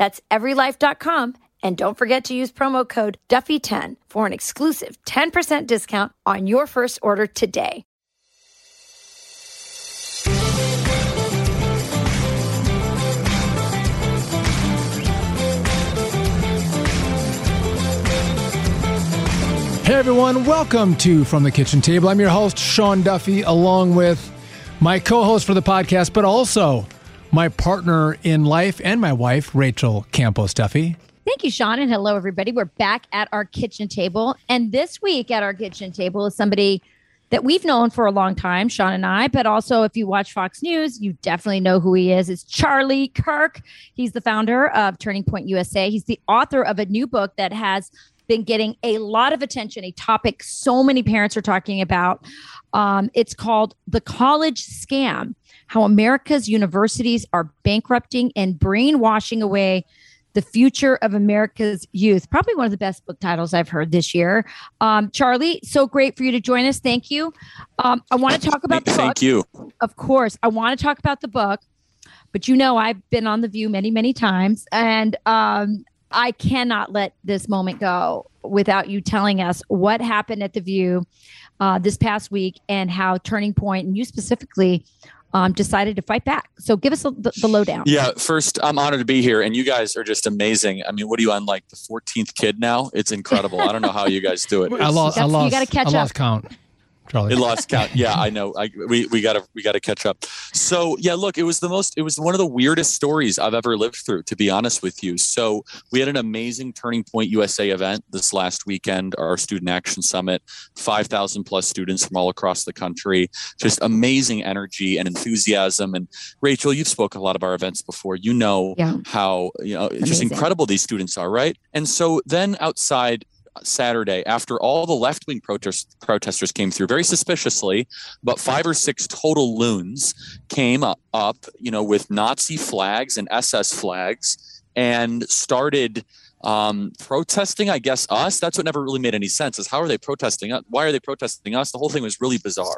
That's everylife.com. And don't forget to use promo code Duffy10 for an exclusive 10% discount on your first order today. Hey everyone, welcome to From the Kitchen Table. I'm your host, Sean Duffy, along with my co host for the podcast, but also my partner in life and my wife, Rachel Campos Duffy. Thank you, Sean. And hello, everybody. We're back at our kitchen table. And this week at our kitchen table is somebody that we've known for a long time, Sean and I, but also if you watch Fox News, you definitely know who he is. It's Charlie Kirk. He's the founder of Turning Point USA. He's the author of a new book that has been getting a lot of attention, a topic so many parents are talking about. Um, it's called The College Scam How America's Universities Are Bankrupting and Brainwashing Away the future of America's youth. Probably one of the best book titles I've heard this year. Um, Charlie, so great for you to join us. Thank you. Um, I want to talk about the Thank book. you. Of course, I want to talk about the book, but you know I've been on the View many, many times, and um, I cannot let this moment go without you telling us what happened at the View uh, this past week and how Turning Point and you specifically um, decided to fight back. So give us the, the lowdown. Yeah, first, I'm honored to be here, and you guys are just amazing. I mean, what are you on like the 14th kid now? It's incredible. I don't know how you guys do it. I lost, I That's- you gotta catch I lost up. count, Charlie. It lost count. Yeah, I know. I, we we gotta we gotta catch up. So yeah, look, it was the most. It was one of the weirdest stories I've ever lived through. To be honest with you. So we had an amazing Turning Point USA event this last weekend. Our Student Action Summit. Five thousand plus students from all across the country. Just amazing energy and enthusiasm. And Rachel, you've spoken a lot of our events before. You know Yeah. how you know it's just incredible these students are, right? And so then outside Saturday, after all the left wing protest, protesters came through very suspiciously, but five or six total loons came up, up, you know, with Nazi flags and SS flags and started um, protesting, I guess, us. That's what never really made any sense is how are they protesting us? Why are they protesting us? The whole thing was really bizarre.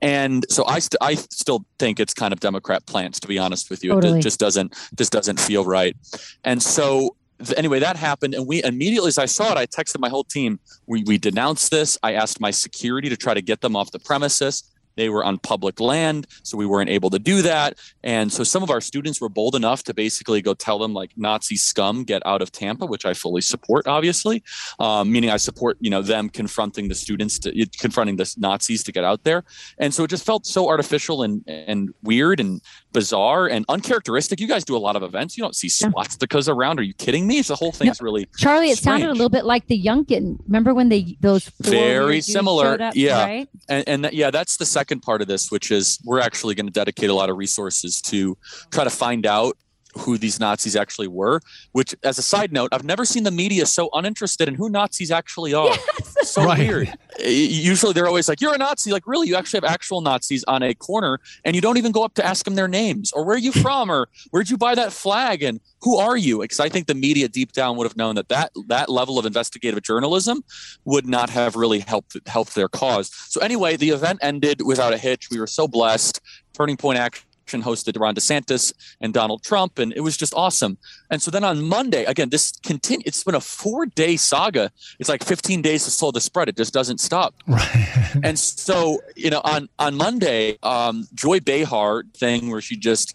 And so I, st- I still think it's kind of Democrat plants, to be honest with you. It Totally. ju- just doesn't, just doesn't feel right. And so anyway, that happened, and we immediately as I saw it, I texted my whole team. We we denounced this. I asked my security to try to get them off the premises. They were on public land, so we weren't able to do that. And so some of our students were bold enough to basically go tell them like Nazi scum get out of Tampa, which I fully support, obviously. Um, meaning I support you know them confronting the students to confronting the Nazis to get out there. And so it just felt so artificial and and weird and bizarre and uncharacteristic. You guys do a lot of events. You don't see Yeah. swastikas around. Are you kidding me? The whole thing's really Charlie, it sounded a little bit like the Youngkin. Remember when they those Very similar, up, yeah. right? and, and that, yeah, that's the second part of this, which is we're actually going to dedicate a lot of resources to try to find out who these Nazis actually were. Which, as a side note, I've never seen the media so uninterested in who Nazis actually are. So Right. weird. Usually, they're always like, "You're a Nazi." Like, really? You actually have actual Nazis on a corner, and you don't even go up to ask them their names or where are you from or where'd you buy that flag and who are you? Because I think the media deep down would have known that that that level of investigative journalism would not have really helped helped their cause. So anyway, the event ended without a hitch. We were so blessed. Turning Point Action hosted Ron DeSantis and Donald Trump, and it was just awesome. And so then on Monday, again, this continue. It's been a four day saga. It's like 15 days to slow the spread. It just doesn't stop. Right. And so you know, on on Monday, um, Joy Behar thing where she just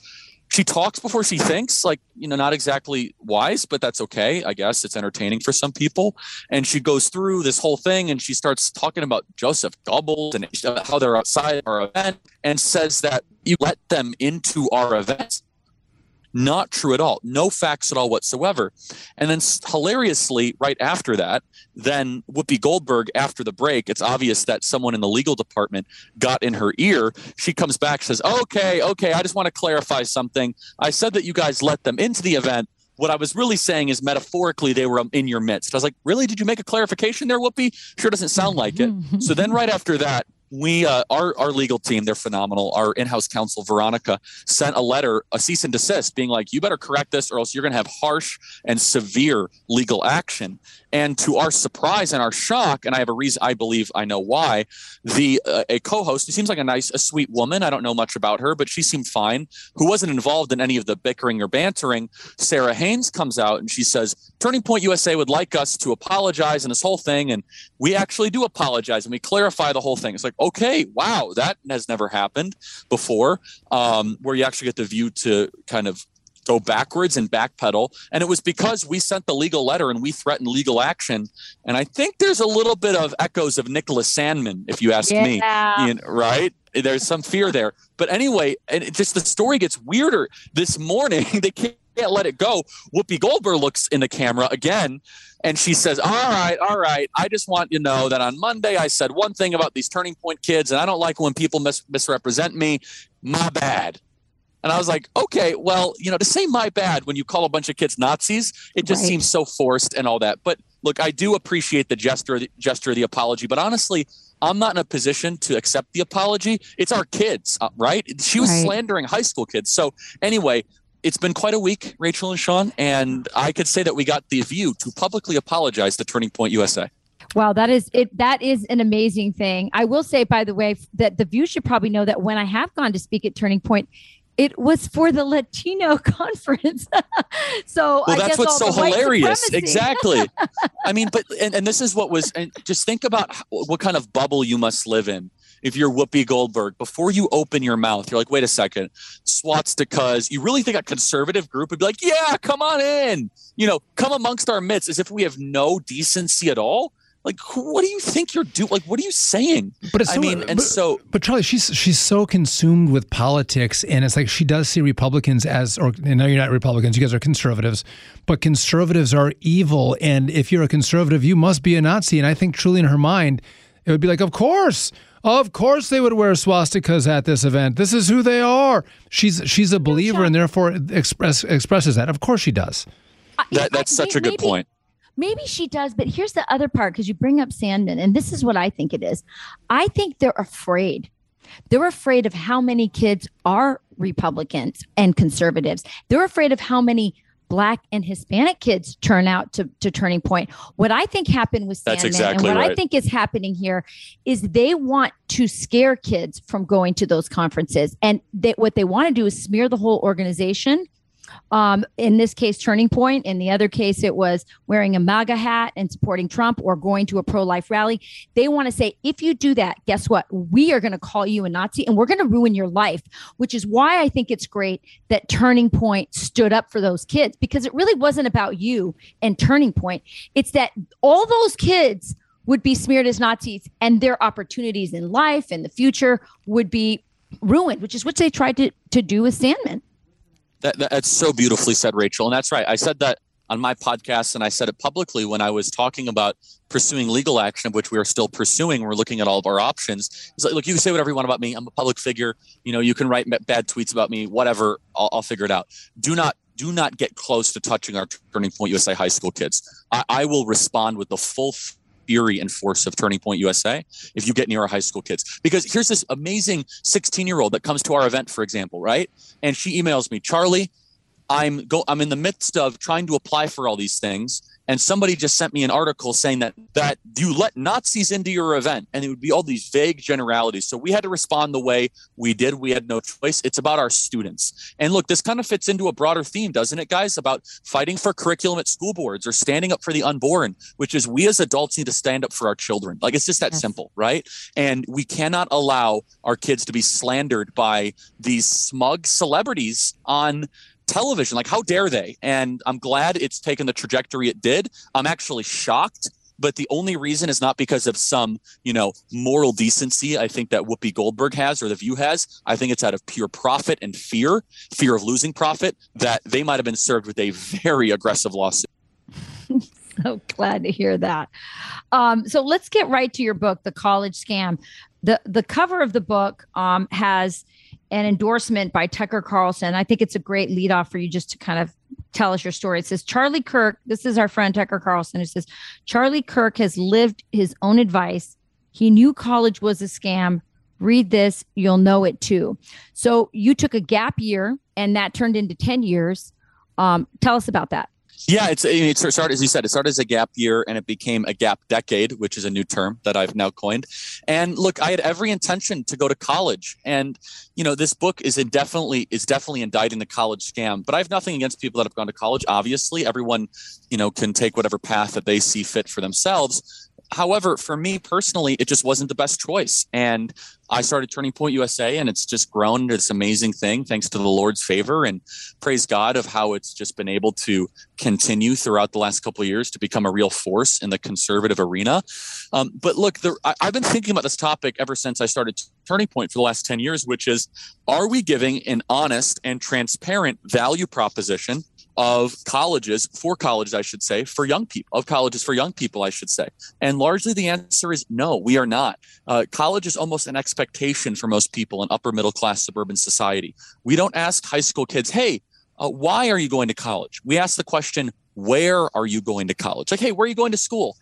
she talks before she thinks, like, you know, not exactly wise, but that's okay. I guess it's entertaining for some people. And she goes through this whole thing and she starts talking about Joseph Goebbels and how they're outside our event and says that you let them into our event not true at all. No facts at all whatsoever. And then hilariously, right after that, then Whoopi Goldberg, after the break, it's obvious that someone in the legal department got in her ear. She comes back, says, Okay, okay, I just want to clarify something. I said that you guys let them into the event. What I was really saying is metaphorically they were um, in your midst. I was like, really? Did you make a clarification there, Whoopi? Sure doesn't sound like it. so then right after that, we uh, our our legal team they're phenomenal. Our in-house counsel veronica sent a letter a cease and desist being like you better correct this or else you're going to have harsh and severe legal action. And to our surprise and our shock and i have a reason i believe i know why the uh, a co-host who seems like a nice a sweet woman i don't know much about her but she seemed fine who wasn't involved in any of the bickering or bantering sara haines comes out and she says turning point usa would like us to apologize and this whole thing and we actually do apologize and we clarify the whole thing. It's like okay, wow, that has never happened before, um, where you actually get the view to kind of go backwards and backpedal. And it was because we sent the legal letter and we threatened legal action. And I think there's a little bit of echoes of Nicholas Sandmann, if you ask yeah. me, you know, right? There's some fear there. But anyway, and it just the story gets weirder. This morning, they can't let it go. Whoopi Goldberg looks in the camera again and she says, All right, all right. I just want you to know that on Monday I said one thing about these turning point kids, and I don't like when people mis- misrepresent me. My bad. And I was like, okay, well, you know, to say my bad when you call a bunch of kids Nazis, it just right. seems so forced and all that. But look, I do appreciate the gesture, the gesture of the apology. But honestly, I'm not in a position to accept the apology. It's our kids, uh, right? She was right. slandering high school kids. So anyway, it's been quite a week, Rachel and Sean, and I could say that we got the view to publicly apologize to Turning Point USA. Wow, that is it. That is an amazing thing. I will say, by the way, that the view should probably know that when I have gone to speak at Turning Point, it was for the Latino conference. so well, that's what's so hilarious. Exactly. I mean, but and, and this is what was. And just think about what kind of bubble you must live in if you're Whoopi Goldberg, before you open your mouth, you're like, wait a second, swastikas. You really think a conservative group would be like, yeah, come on in, you know, come amongst our midst as if we have no decency at all? Like, what do you think you're doing? Like, what are you saying? But it's so, I mean, and but, so, but Charlie, she's she's so consumed with politics, and it's like she does see Republicans as, or no, you're not Republicans, you guys are conservatives, but conservatives are evil, and if you're a conservative, you must be a Nazi. And I think truly in her mind, it would be like, of course, of course, they would wear swastikas at this event. This is who they are. She's she's a believer and therefore express, expresses that. Of course, she does. Uh, that, that's such a good maybe, point. Maybe she does, but here's the other part because you bring up Sandmann, and this is what I think it is. I think they're afraid. They're afraid of how many kids are Republicans and conservatives. They're afraid of how many black and Hispanic kids turn out to, to Turning Point. What I think happened with Sandmann exactly and what right. I think is happening here is they want to scare kids from going to those conferences. And they, what they want to do is smear the whole organization um, in this case, Turning Point. In the other case, it was wearing a MAGA hat and supporting Trump or going to a pro life rally. They want to say, if you do that, guess what? We are going to call you a Nazi and we're going to ruin your life, which is why I think it's great that Turning Point stood up for those kids because it really wasn't about you and Turning Point. It's that all those kids would be smeared as Nazis and their opportunities in life and the future would be ruined, which is what they tried to, to do with Sandmann. That, that, that's so beautifully said, Rachel. And that's right. I said that on my podcast and I said it publicly when I was talking about pursuing legal action, of which we are still pursuing. We're looking at all of our options. It's like, look, you can say whatever you want about me. I'm a public figure. You know, you can write bad tweets about me, whatever. I'll, I'll figure it out. Do not do not get close to touching our Turning Point USA high school kids. I, I will respond with the full fury and force of Turning Point USA if you get near our high school kids. Because here's this amazing 16 year old that comes to our event, for example, right? And she emails me, Charlie, I'm go I'm in the midst of trying to apply for all these things and somebody just sent me an article saying that that you let Nazis into your event and it would be all these vague generalities. So we had to respond the way we did. We had no choice. It's about our students. And look, this kind of fits into a broader theme, doesn't it, guys? About fighting for curriculum at school boards or standing up for the unborn, which is we as adults need to stand up for our children. Like it's just that yes. simple, right? And we cannot allow our kids to be slandered by these smug celebrities on television. Like, how dare they? And I'm glad it's taken the trajectory it did. I'm actually shocked. But the only reason is not because of some, you know, moral decency I think that Whoopi Goldberg has or The View has. I think it's out of pure profit and fear, fear of losing profit, that they might have been served with a very aggressive lawsuit. so glad to hear that. Um, so let's get right to your book, The College Scam. The the cover of the book um, has an endorsement by Tucker Carlson. I think it's a great lead off for you just to kind of tell us your story. It says Charlie Kirk, this is our friend Tucker Carlson. It says Charlie Kirk has lived his own advice. He knew college was a scam. Read this, you'll know it too. So you took a gap year and that turned into 10 years. Um, tell us about that. Yeah, it's it started as you said. It started as a gap year, and it became a gap decade, which is a new term that I've now coined. And look, I had every intention to go to college, and you know, this book is definitely is definitely indicting the college scam. But I have nothing against people that have gone to college. Obviously, everyone, you know, can take whatever path that they see fit for themselves. However, for me personally, it just wasn't the best choice. And I started Turning Point USA, and it's just grown into this amazing thing thanks to the Lord's favor and praise God of how it's just been able to continue throughout the last couple of years to become a real force in the conservative arena. Um, but look, the, I, I've been thinking about this topic ever since I started Turning Point for the last 10 years, which is are we giving an honest and transparent value proposition of colleges for colleges i should say for young people of colleges for young people i should say. And largely the answer is no we are not. Uh, college is almost an expectation for most people in upper middle class suburban society. We don't ask high school kids hey uh, why are you going to college? We ask the question where are you going to college? Like hey where are you going to school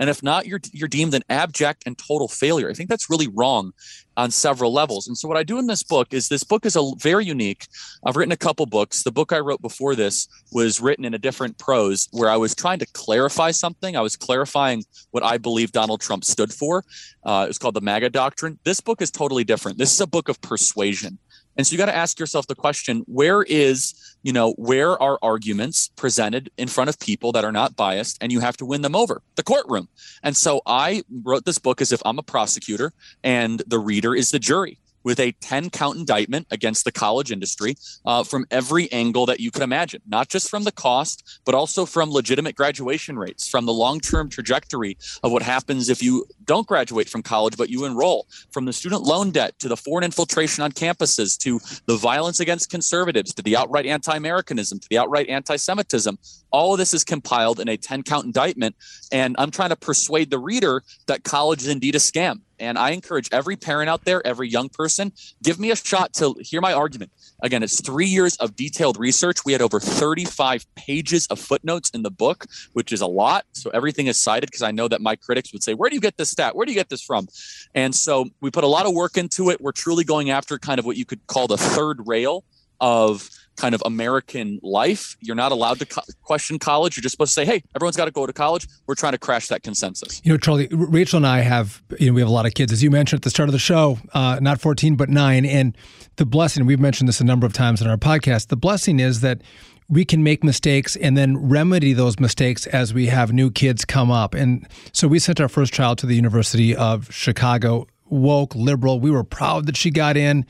and if not, you're you're deemed an abject and total failure. I think that's really wrong on several levels. And so what I do in this book is this book is a very unique. I've written a couple books. The book I wrote before this was written in a different prose where I was trying to clarify something. I was clarifying what I believe Donald Trump stood for. Uh, it was called the MAGA doctrine. This book is totally different. This is a book of persuasion. And so you got to ask yourself the question where is, you know, where are arguments presented in front of people that are not biased and you have to win them over? The courtroom. And so I wrote this book as if I'm a prosecutor and the reader is the jury with a 10 count indictment against the college industry uh, from every angle that you could imagine, not just from the cost, but also from legitimate graduation rates, from the long term trajectory of what happens if you don't graduate from college, but you enroll, from the student loan debt to the foreign infiltration on campuses to the violence against conservatives to the outright anti Americanism to the outright anti Semitism. All of this is compiled in a 10 count indictment. And I'm trying to persuade the reader that college is indeed a scam and I encourage every parent out there, every young person, give me a shot to hear my argument. Again, it's three years of detailed research. We had over 35 pages of footnotes in the book, which is a lot. So everything is cited because I know that my critics would say, Where do you get this stat? Where do you get this from? And so we put a lot of work into it. We're truly going after kind of what you could call the third rail of kind of American life. You're not allowed to co- question college. You're just supposed to say, "Hey, everyone's got to go to college." We're trying to crash that consensus. You know, Charlie, Rachel and I have, you know, we have a lot of kids, as you mentioned at the start of the show, uh, not 14 but nine, and the blessing. We've mentioned this a number of times in our podcast. The blessing is that we can make mistakes and then remedy those mistakes as we have new kids come up. And so we sent our first child to the University of Chicago, woke, liberal. We were proud that she got in.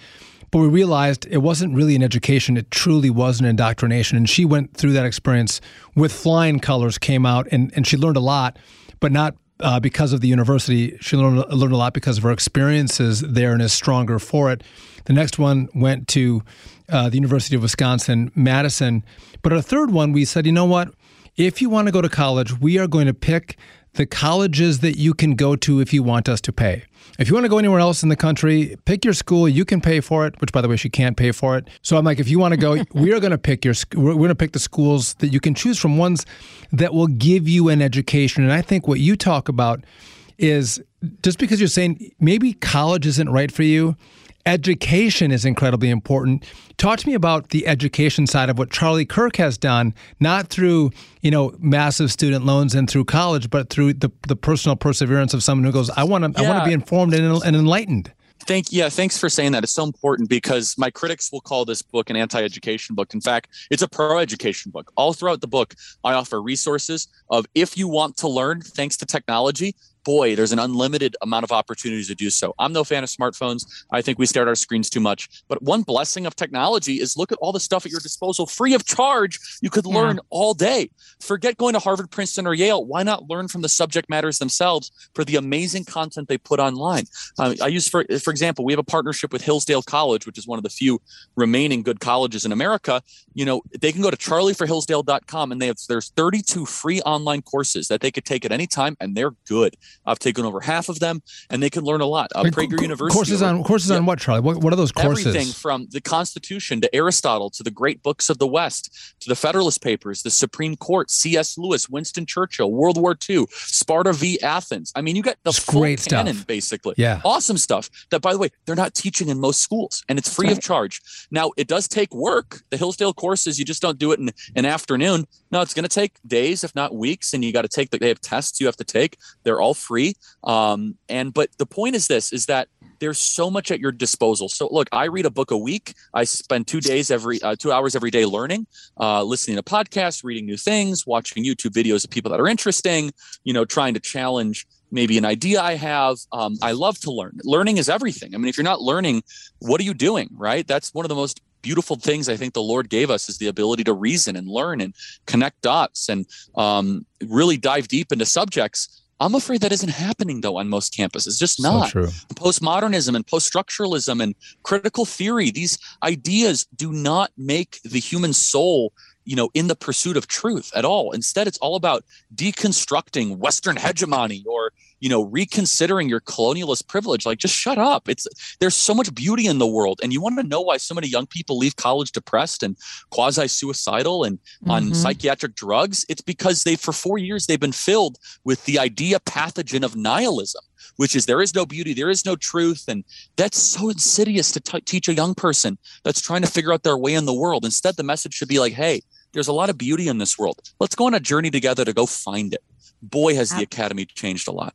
But we realized it wasn't really an education, it truly was an indoctrination. And she went through that experience with flying colors, came out, and, and she learned a lot, but not uh, because of the university. She learned, learned a lot because of her experiences there and is stronger for it. The next one went to uh, the University of Wisconsin Madison. But our third one, we said, you know what? If you want to go to college, we are going to pick the colleges that you can go to if you want us to pay. If you want to go anywhere else in the country, pick your school. You can pay for it, which by the way, she can't pay for it. So I'm like, if you want to go, we are going to pick your, we're going to pick the schools that you can choose from, ones that will give you an education. And I think what you talk about is just because you're saying maybe college isn't right for you, education is incredibly important. Talk to me about the education side of what Charlie Kirk has done, not through, you know, massive student loans and through college, but through the, the personal perseverance of someone who goes, I want to, yeah. I want to be informed and, and enlightened. Thank yeah, thanks for saying that. It's so important because my critics will call this book an anti-education book. In fact, it's a pro-education book. All throughout the book, I offer resources of if you want to learn thanks to technology, boy, there's an unlimited amount of opportunities to do so. I'm no fan of smartphones. I think we stare at our screens too much. But one blessing of technology is look at all the stuff at your disposal free of charge. You could learn all day. Forget going to Harvard, Princeton, or Yale. Why not learn from the subject matters themselves for the amazing content they put online? Uh, I use, for, for example, we have a partnership with Hillsdale College, which is one of the few remaining good colleges in America. You know, they can go to charlieforhillsdale.com and they have there's 32 free online courses that they could take at any time, and they're good. I've taken over half of them, and they can learn a lot. Uh, Prager co- University courses on courses yeah, on what, Charlie? What, what are those courses? Everything from the Constitution to Aristotle to the great books of the West to the Federalist Papers, the Supreme Court, C.S. Lewis, Winston Churchill, World War II, Sparta v. Athens. I mean, you got the it's full great canon, stuff. basically. Yeah, awesome stuff. That, by the way, they're not teaching in most schools, and it's free of charge. Now, it does take work. The Hillsdale courses, you just don't do it in an afternoon. No, it's going to take days, if not weeks, and you got to take the. They have tests you have to take. They're all free. Um, and but the point is this: is that there's so much at your disposal. So look, I read a book a week. I spend two days every uh, two hours every day learning, uh, listening to podcasts, reading new things, watching YouTube videos of people that are interesting. You know, trying to challenge maybe an idea I have. Um, I love to learn. Learning is everything. I mean, if you're not learning, what are you doing? Right? That's one of the most beautiful things I think the Lord gave us is the ability to reason and learn and connect dots and um, really dive deep into subjects I'm afraid that isn't happening though on most campuses. Just not. So Postmodernism and post-structuralism and critical theory, these ideas do not make the human soul you know in the pursuit of truth at all instead it's all about deconstructing western hegemony or you know reconsidering your colonialist privilege like just shut up it's there's so much beauty in the world and you want to know why so many young people leave college depressed and quasi suicidal and mm-hmm. on psychiatric drugs it's because they for 4 years they've been filled with the idea pathogen of nihilism which is there is no beauty, there is no truth. And that's so insidious to t- teach a young person that's trying to figure out their way in the world. Instead, the message should be like, hey, there's a lot of beauty in this world. Let's go on a journey together to go find it. Boy, has the academy changed a lot.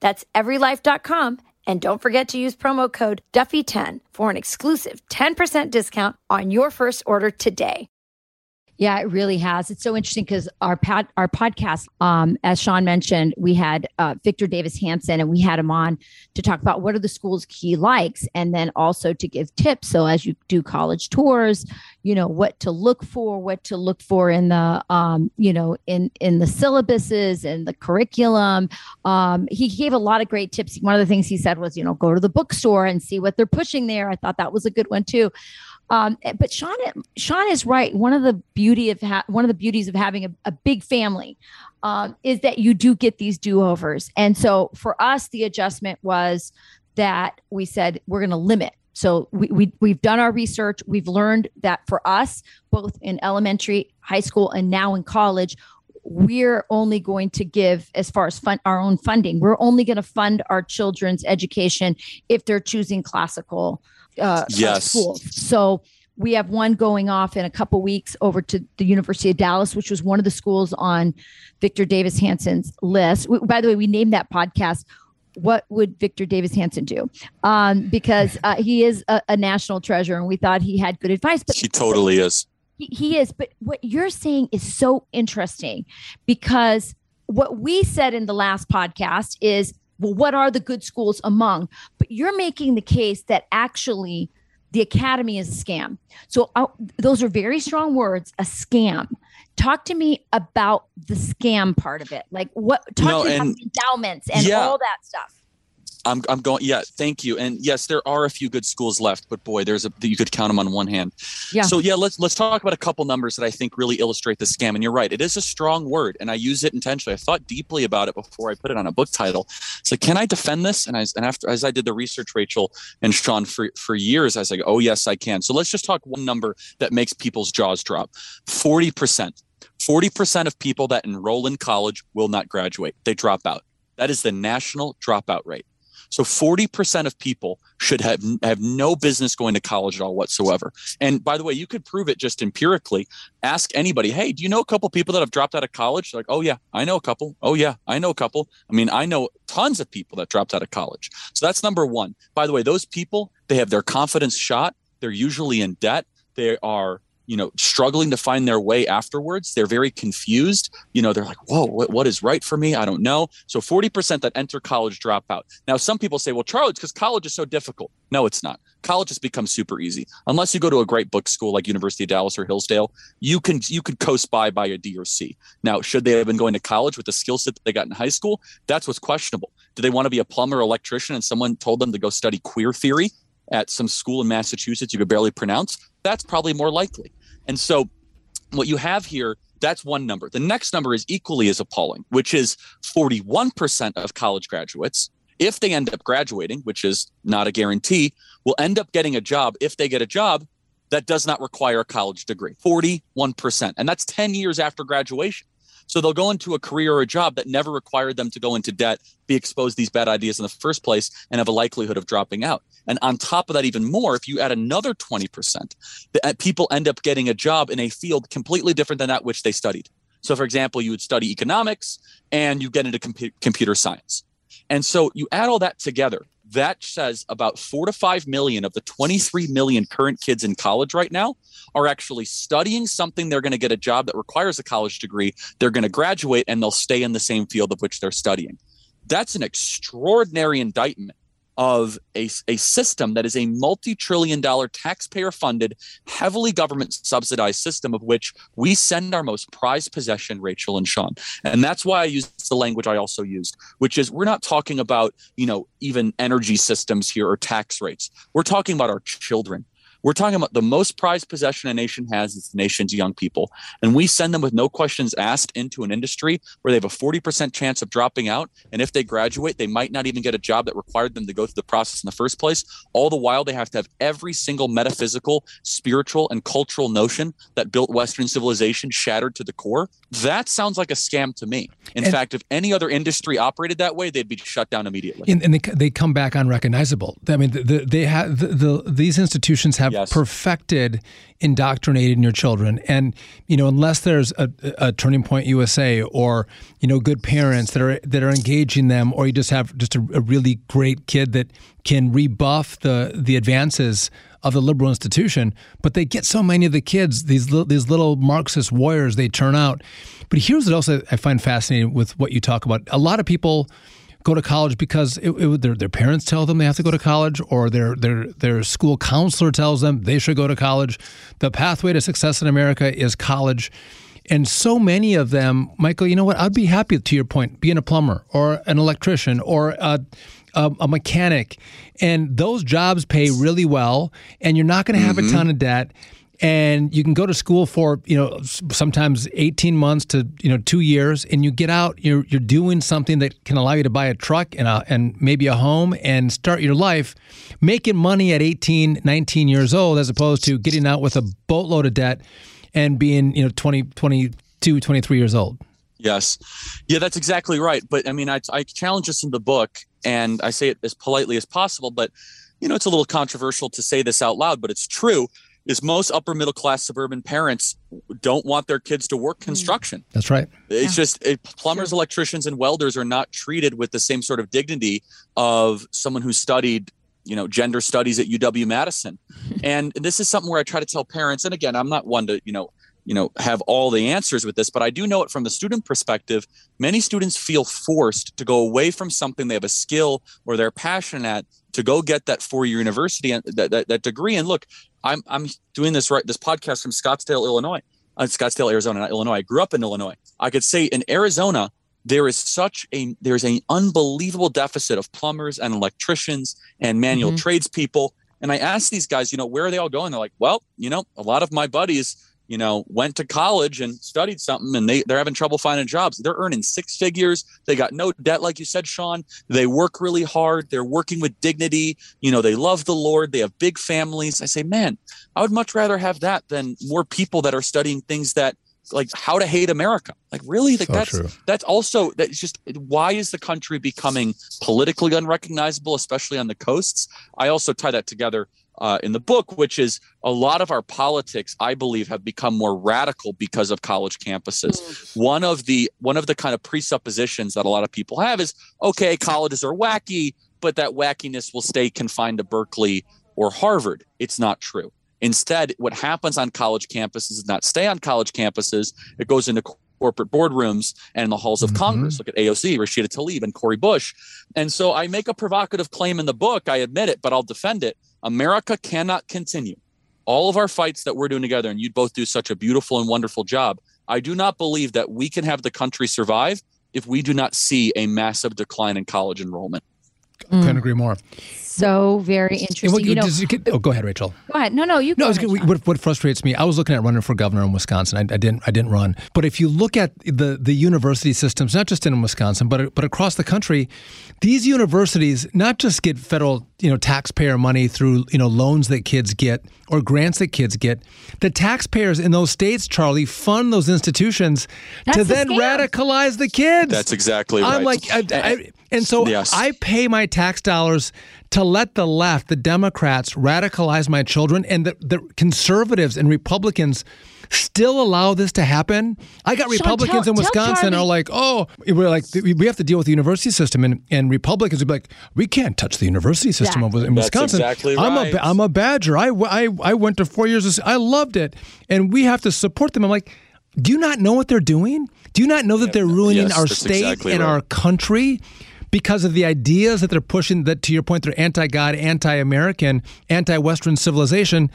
That's everylife.com. And don't forget to use promo code Duffy10 for an exclusive 10% discount on your first order today. Yeah, it really has. It's so interesting because our pad, our podcast, um, as Sean mentioned, we had uh, Victor Davis Hanson, and we had him on to talk about what are the schools he likes, and then also to give tips. So as you do college tours, you know what to look for, what to look for in the, um, you know, in in the syllabuses and the curriculum. Um, he gave a lot of great tips. One of the things he said was, you know, go to the bookstore and see what they're pushing there. I thought that was a good one too. Um, but Sean, Sean is right. One of the beauty of ha- one of the beauties of having a, a big family um, is that you do get these do overs. And so for us, the adjustment was that we said we're going to limit. So we, we we've done our research. We've learned that for us, both in elementary, high school, and now in college, we're only going to give as far as our own funding. We're only going to fund our children's education if they're choosing classical uh, yes. schools. So we have one going off in a couple weeks over to the University of Dallas, which was one of the schools on Victor Davis Hanson's list. We, by the way, we named that podcast what would Victor Davis Hanson do? Um, because uh, he is a, a, national treasure, and we thought he had good advice. But he totally is. He, he is. But what you're saying is so interesting because what we said in the last podcast is, well, what are the good schools among? But you're making the case that actually the academy is a scam. So uh, those are very strong words, a scam. Talk to me about the scam part of it. Like what talk no, to me about endowments and yeah. all that stuff. I'm, I'm going. Yeah, thank you. And yes, there are a few good schools left, but boy, there's a you could count them on one hand. Yeah. So yeah, let's let's talk about a couple numbers that I think really illustrate the scam. And you're right, it is a strong word, and I use it intentionally. I thought deeply about it before I put it on a book title. So can I defend this? And I and after as I did the research, Rachel and Sean for for years, I was like, oh yes, I can. So let's just talk one number that makes people's jaws drop: forty percent. 40% of people that enroll in college will not graduate. They drop out. That is the national dropout rate. So 40% of people should have have no business going to college at all whatsoever. And by the way, you could prove it just empirically. Ask anybody, hey, do you know a couple people that have dropped out of college? They're like, oh yeah, I know a couple. Oh yeah, I know a couple. I mean, I know tons of people that dropped out of college. So that's number one. By the way, those people, they have their confidence shot. They're usually in debt. They are you know struggling to find their way afterwards they're very confused. You know they're like whoa what, what is right for me? I don't know. So 40% that enter college drop out. Now some people say well charlie because college is so difficult. No it's not. College has become super easy. Unless you go to a great book school like university of dallas or hillsdale you can you could coast by by a d or c. Now should they have been going to college with the skill set that they got in high school? That's what's questionable. Do they want to be a plumber electrician and someone told them to go study queer theory at some school in massachusetts you could barely pronounce? That's probably more likely and so what you have here, that's one number. The next number is equally as appalling, which is 41% of college graduates, if they end up graduating, which is not a guarantee, will end up getting a job if they get a job that does not require a college degree. 41%. And that's 10 years after graduation. So they'll go into a career or a job that never required them to go into debt, be exposed to these bad ideas in the first place, and have a likelihood of dropping out. And on top of that, even more, if you add another 20%, the, uh, people end up getting a job in a field completely different than that which they studied. So, for example, you would study economics and you get into com- computer science. And so you add all that together that says about four to five million of the 23 million current kids in college right now are actually studying something they're going to get a job that requires a college degree. They're going to graduate and they'll stay in the same field of which they're studying. That's an extraordinary indictment of a, a system that is a multi-trillion dollar taxpayer funded heavily government subsidized system of which we send our most prized possession rachel and sean. And that's why i use the language i also used which is we're not talking about you know even energy systems here or tax rates. We're talking about our children we're talking about the most prized possession a nation has is the nation's young people. And we send them with no questions asked into an industry where they have a 40% chance of dropping out. And if they graduate, they might not even get a job that required them to go through the process in the first place. All the while, they have to have every single metaphysical, spiritual, and cultural notion that built Western civilization shattered to the core. That sounds like a scam to me. In and, fact, if any other industry operated that way, they'd be shut down immediately. And, and they, they come back unrecognizable. I mean, the, they have the, the, these institutions have have yes. perfected indoctrinating your children. And you know, unless there's a, a, Turning Point USA or you know good parents that are that are engaging them, or you just have just a, a really great kid that can rebuff the the advances of the liberal institution, but they get so many of the kids, these little, these little Marxist warriors, they turn out. But here's what else I find fascinating with what you talk about. A lot of people go to college because it, it, their, their parents tell them they have to go to college, or their, their, their school counselor tells them they should go to college. The pathway to success in America is college. And so many of them, Michael, you know what? I'd be happy, to your point, being a plumber or an electrician or a, a, a mechanic. And those jobs pay really well, and you're not going to have mm-hmm. a ton of debt and you can go to school for you know sometimes 18 months to you know two years and you get out you're, you're doing something that can allow you to buy a truck and, a, and maybe a home and start your life making money at 18 19 years old as opposed to getting out with a boatload of debt and being you know 20 22 23 years old. Yes. Yeah that's exactly right. But i mean i, I challenge this in the book and i say it as politely as possible but you know it's a little controversial to say this out loud but it's true is most upper middle class suburban parents don't want their kids to work mm. construction. That's right. It's yeah. just it, plumbers, sure. electricians, and welders are not treated with the same sort of dignity of someone who studied you know gender studies at UW Madison. and this is something where I try to tell parents and again I'm not one to you know you know have all the answers with this but I do know it from the student perspective many students feel forced to go away from something they have a skill or they're passionate at to go get that four-year university and that, that, that degree and look I'm I'm doing this right this podcast from Scottsdale Illinois uh, Scottsdale Arizona not Illinois I grew up in Illinois I could say in Arizona there is such a there's an unbelievable deficit of plumbers and electricians and manual mm-hmm. tradespeople. And I asked these guys, you know, where are they all going? They're like, well, you know, a lot of my buddies, you know, went to college and studied something and they, they're having trouble finding jobs. They're earning six figures. They got no debt, like you said, Sean. They work really hard. They're working with dignity. You know, they love the Lord. They have big families. I say, man, I would much rather have that than more people that are studying things that like how to hate America. Like really, like so that's true. that's also that's just why is the country becoming politically unrecognizable, especially on the coasts? I also tie that together uh, in the book, which is a lot of our politics, I believe, have become more radical because of college campuses. Mm. One of the one of the kind of presuppositions that a lot of people have is okay, colleges are wacky, but that wackiness will stay confined to Berkeley or Harvard. It's not true. Instead, what happens on college campuses does not stay on college campuses. It goes into corporate boardrooms and in the halls of mm-hmm. Congress. Look at AOC, Rashida Tlaib, and Cori Bush. And so I make a provocative claim in the book. I admit it, but I'll defend it. America cannot continue. All of our fights that we're doing together, and you both do such a beautiful and wonderful job. I do not believe that we can have the country survive if we do not see a massive decline in college enrollment. Mm. Couldn't agree more so very interesting. What, you know, get, oh, go ahead, Rachel. Go ahead. No, no, you. No, ahead, what, what, frustrates me. I was looking at running for governor in Wisconsin. I, I, didn't. I didn't run. But if you look at the the university systems, not just in Wisconsin, but but across the country, these universities not just get federal you know taxpayer money through you know loans that kids get or grants that kids get. The taxpayers in those states, Charlie, fund those institutions That's to then scam. radicalize the kids. That's exactly right. I'm like, I, I, and so yes. I pay my tax dollars to let the left, the Democrats, radicalize my children, and the, the conservatives and Republicans still allow this to happen? I got Republicans tell, in Wisconsin are like, oh, we're like, we have to deal with the university system, and, and Republicans would be like, we can't touch the university system exactly. in Wisconsin. That's exactly I'm right. a I'm a Badger. I, I I went to four years. Of, I loved it, and we have to support them. I'm like, do you not know what they're doing? Do you not know that they're ruining yes, our state exactly and right. our country? Because of the ideas that they're pushing that to your point they're anti-god anti-american anti-western civilization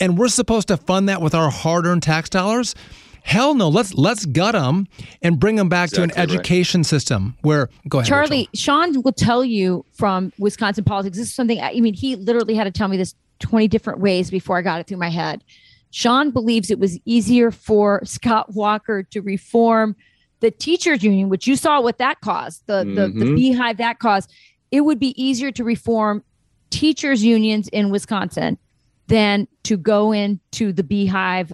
and we're supposed to fund that with our hard-earned tax dollars hell no let's let's gut them and bring them back exactly to an education right. system where go ahead charlie Rachel. sean will tell you from wisconsin politics this is something i mean he literally had to tell me this 20 different ways before i got it through my head sean believes it was easier for scott walker to reform the teachers union, which you saw what that caused, the, mm-hmm. the, the mm-hmm. beehive that caused, it would be easier to reform teachers unions in Wisconsin than to go into the beehive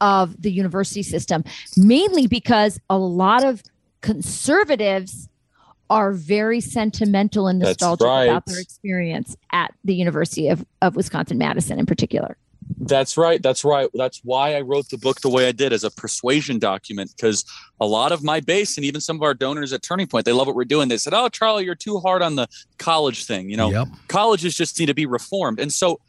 of the university system, mainly because a lot of conservatives are very sentimental and nostalgic right. about their experience at the University of, of Wisconsin Madison in particular. That's right. That's right. That's why I wrote the book the way I did as a persuasion document because a lot of my base and even some of our donors at Turning Point, they love what we're doing. They said, "Oh, Charlie, you're too hard on the college thing. You know, yep. colleges just need to be reformed." And so,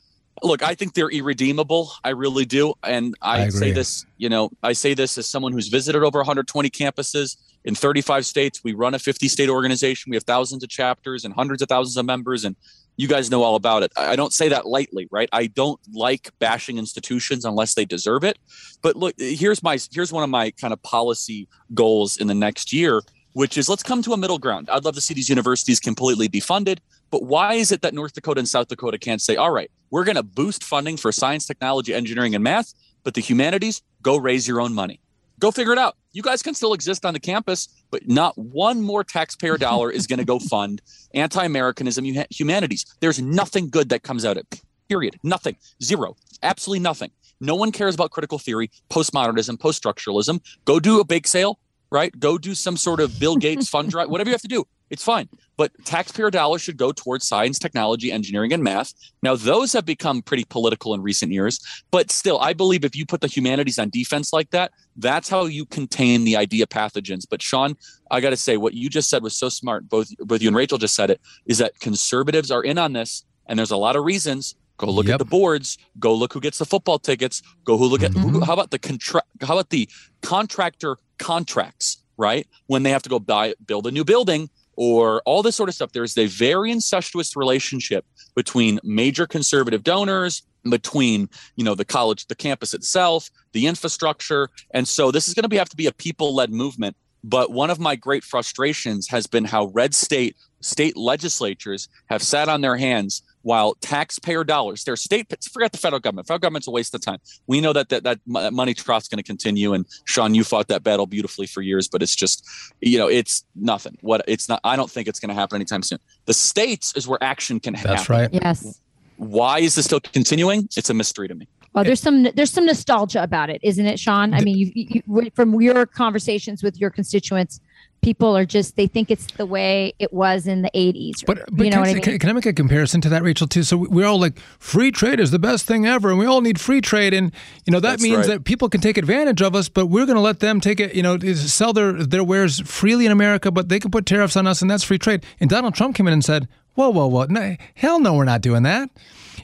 look, I think they're irredeemable. I really do. And I, I say this, you know, I say this as someone who's visited over 120 campuses in 35 states. We run a 50 state organization. We have thousands of chapters and hundreds of thousands of members and you guys know all about it. I don't say that lightly, right? I don't like bashing institutions unless they deserve it. But look, here's my here's one of my kind of policy goals in the next year, which is let's come to a middle ground. I'd love to see these universities completely defunded, but why is it that North Dakota and South Dakota can't say, "All right, we're going to boost funding for science, technology, engineering and math, but the humanities go raise your own money." Go figure it out. You guys can still exist on the campus, but not one more taxpayer dollar is going to go fund anti Americanism, humanities. There's nothing good that comes out of it, period. Nothing. Zero. Absolutely nothing. No one cares about critical theory, postmodernism, post structuralism. Go do a bake sale, right? Go do some sort of Bill Gates fund drive, whatever you have to do. It's fine. But taxpayer dollars should go towards science, technology, engineering, and math. Now, those have become pretty political in recent years. But still, I believe if you put the humanities on defense like that, that's how you contain the idea pathogens. But Sean, I got to say, what you just said was so smart. Both, both you and Rachel just said it, is that conservatives are in on this. And there's a lot of reasons. Go look yep. at the boards. Go look who gets the football tickets. Go who look at mm-hmm. who, how about the contract? How about the contractor contracts? Right when they have to go buy build a new building, or all this sort of stuff. There's a very incestuous relationship between major conservative donors, between you know the college, the campus itself, the infrastructure, and so this is going to be have to be a people-led movement. But one of my great frustrations has been how red state state legislatures have sat on their hands while taxpayer dollars, their state, forget the federal government. Federal government's a waste of time. We know that that, that money trought's going to continue. And Sean, you fought that battle beautifully for years, but it's just, you know, it's nothing. What it's not, I don't think it's going to happen anytime soon. The states is where action can happen. That's right. Yes. Why is this still continuing? It's a mystery to me. Well, there's some there's some nostalgia about it, isn't it, Sean? I mean, you, you from your conversations with your constituents, people are just they think it's the way it was in the 80s but, but you know can, I mean? can, can, I make a comparison to that rachel too so we're all like free trade is the best thing ever and we all need free trade and you know that That's means right. that people can take advantage of us but we're going to let them take it you know sell their their wares freely in america but they can put tariffs on us and that's free trade and donald trump came in and said whoa whoa whoa no, hell no we're not doing that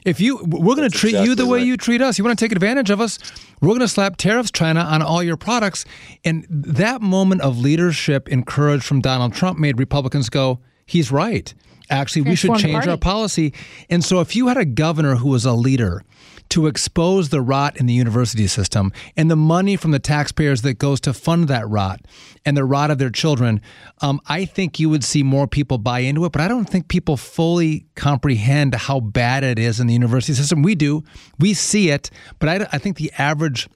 if you, we're going to treat exactly you the way right. you treat us. You want to take advantage of us? We're going to slap tariffs, China, on all your products. And that moment of leadership encouraged from Donald Trump made Republicans go, he's right. Actually, we should change our policy. And so, if you had a governor who was a leader to expose the rot in the university system and the money from the taxpayers that goes to fund that rot and the rot of their children, um, I think you would see more people buy into it. But I don't think people fully comprehend how bad it is in the university system. We do, we see it, but I, I think the average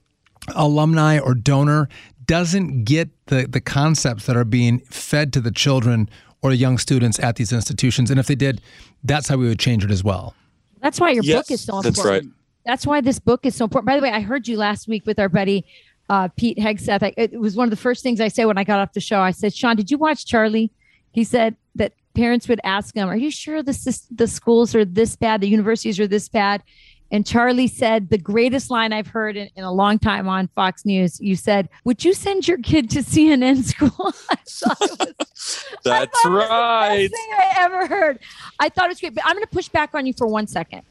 alumni or donor doesn't get the, the concepts that are being fed to the children or young students at these institutions. And if they did, that's how we would change it as well. That's why your yes, book is so important. That's right. That's why this book is so important. By the way, I heard you last week with our buddy uh, Pete Hegseth. I, it was one of the first things I said when I got off the show. I said, Sean, did you watch Charlie? He said that parents would ask him, Are you sure the, the schools are this bad? The universities are this bad? And Charlie said the greatest line I've heard in, in, a long time on Fox News. You said, "Would you send your kid to CNN school?" was, That's right. thing I ever heard. I thought it was great, but I'm going to push back on you for one second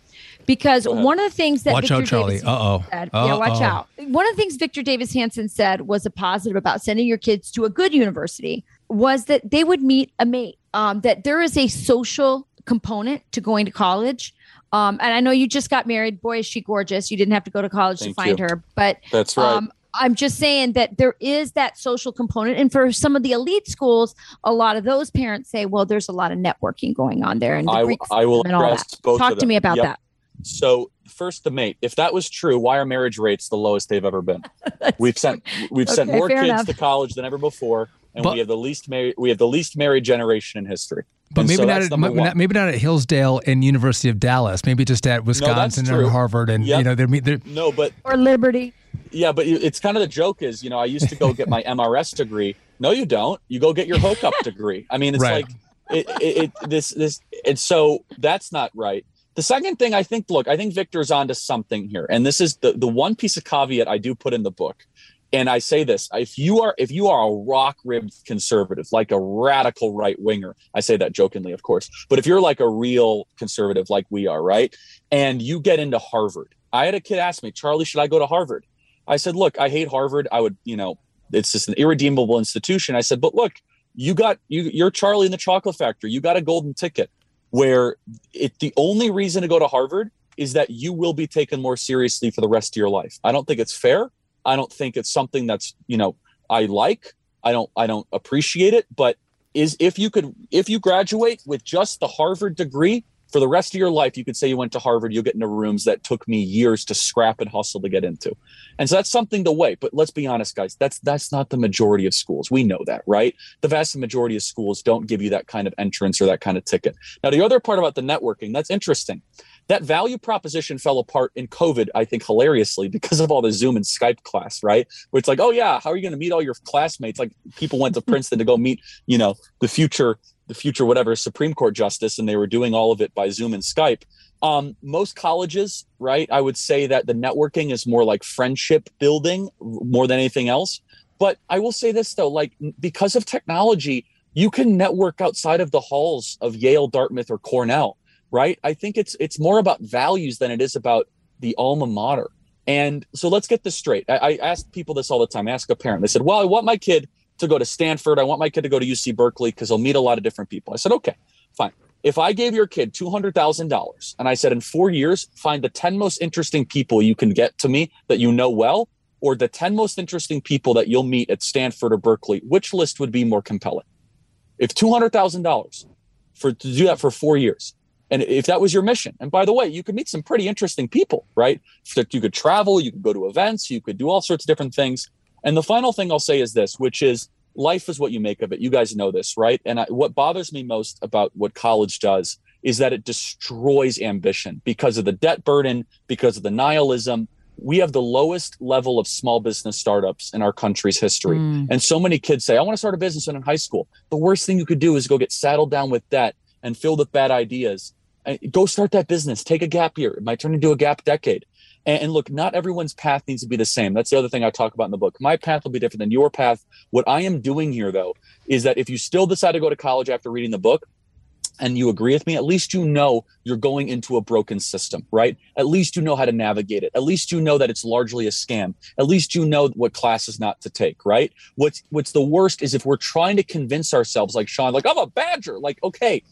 because one of the things that watch Victor out, Charlie. Uh oh. Yeah, watch out. One of the things Victor Davis Hanson said was a positive about sending your kids to a good university was that they would meet a mate. Um, that there is a social component to going to college. Um, and I know you just got married. Boy, is she gorgeous. You didn't have to go to college Thank to find you. her. But that's right. Um, I'm just saying that there is that social component. And for some of the elite schools, a lot of those parents say, well, there's a lot of networking going on there. And the I, I will and all that. Talk to me about yep. that. So first the mate. If that was true, why are marriage rates the lowest they've ever been? we've sent we've okay, sent more kids enough. to college than ever before, and but, we have the least married we have the least married generation in history. But and maybe so not at not, maybe not at Hillsdale and University of Dallas. Maybe just at Wisconsin no, or Harvard, and yep. you know they're, they're no, but or Liberty. Yeah, but it's kind of the joke is you know I used to go get my MRS degree. No, you don't. You go get your hookup degree. I mean, it's right. like it, it, it this this and so that's not right. The second thing I think, look, I think Victor's onto something here. And this is the, the one piece of caveat I do put in the book. And I say this, if you are if you are a rock ribbed conservative, like a radical right winger, I say that jokingly, of course, but if you're like a real conservative like we are, right? And you get into Harvard. I had a kid ask me, Charlie, should I go to Harvard? I said, look, I hate Harvard. I would, you know, it's just an irredeemable institution. I said, but look, you got you you're Charlie in the chocolate factory. You got a golden ticket where it the only reason to go to Harvard is that you will be taken more seriously for the rest of your life. I don't think it's fair. I don't think it's something that's, you know, I like. I don't I don't appreciate it, but is if you could if you graduate with just the Harvard degree, for the rest of your life, you could say you went to Harvard, you'll get into rooms that took me years to scrap and hustle to get into. And so that's something to weigh. But let's be honest, guys, that's that's not the majority of schools. We know that, right? The vast majority of schools don't give you that kind of entrance or that kind of ticket. Now, the other part about the networking, that's interesting. that value proposition fell apart in COVID, I think hilariously because of all the Zoom and Skype class, right? Where it's like, oh yeah, how are you going to meet all your classmates? Like people went to Princeton to go meet, you know, the future, the future whatever Supreme Court justice, and they were doing all of it by Zoom and Skype. Um, most colleges, right? I would say that the networking is more like friendship building more than anything else. But I will say this though, like because of technology, you can network outside of the halls of Yale, Dartmouth, or Cornell right? I think it's it's more about values than it is about the alma mater. And so let's get this straight. I, I ask people this all the time. I ask a parent. They said, "Well, I want my kid to go to Stanford. I want my kid to go to UC Berkeley because he'll meet a lot of different people." I said, "Okay, fine." If I gave your kid two hundred thousand dollars and I said, "In four years, find the ten most interesting people you can get to me that you know well," or the 10 most interesting people that you'll meet at Stanford or Berkeley, which list would be more compelling? If $200,000 for to do that for 4 years, and if that was your mission, and by the way, you could meet some pretty interesting people, right? You could travel, you could go to events, you could do all sorts of different things. And the final thing I'll say is this, which is life is what you make of it. You guys know this, right? And I, what bothers me most about what college does is that it destroys ambition because of the debt burden, because of the nihilism. We have the lowest level of small business startups in our country's history. Mm. And so many kids say, I want to start a business in high school. The worst thing you could do is go get saddled down with debt and filled with bad ideas go start that business take a gap year it might turn into a gap decade and, look not everyone's path needs to be the same that's the other thing i talk about in the book my path will be different than your path what i am doing here though is that if you still decide to go to college after reading the book and you agree with me, at least you know you're going into a broken system, right? At least you know how to navigate it. At least you know that it's largely a scam. At least you know what classes not to take, right? What's what's the worst is if we're trying to convince ourselves, like Sean, like I'm a badger. Like, okay,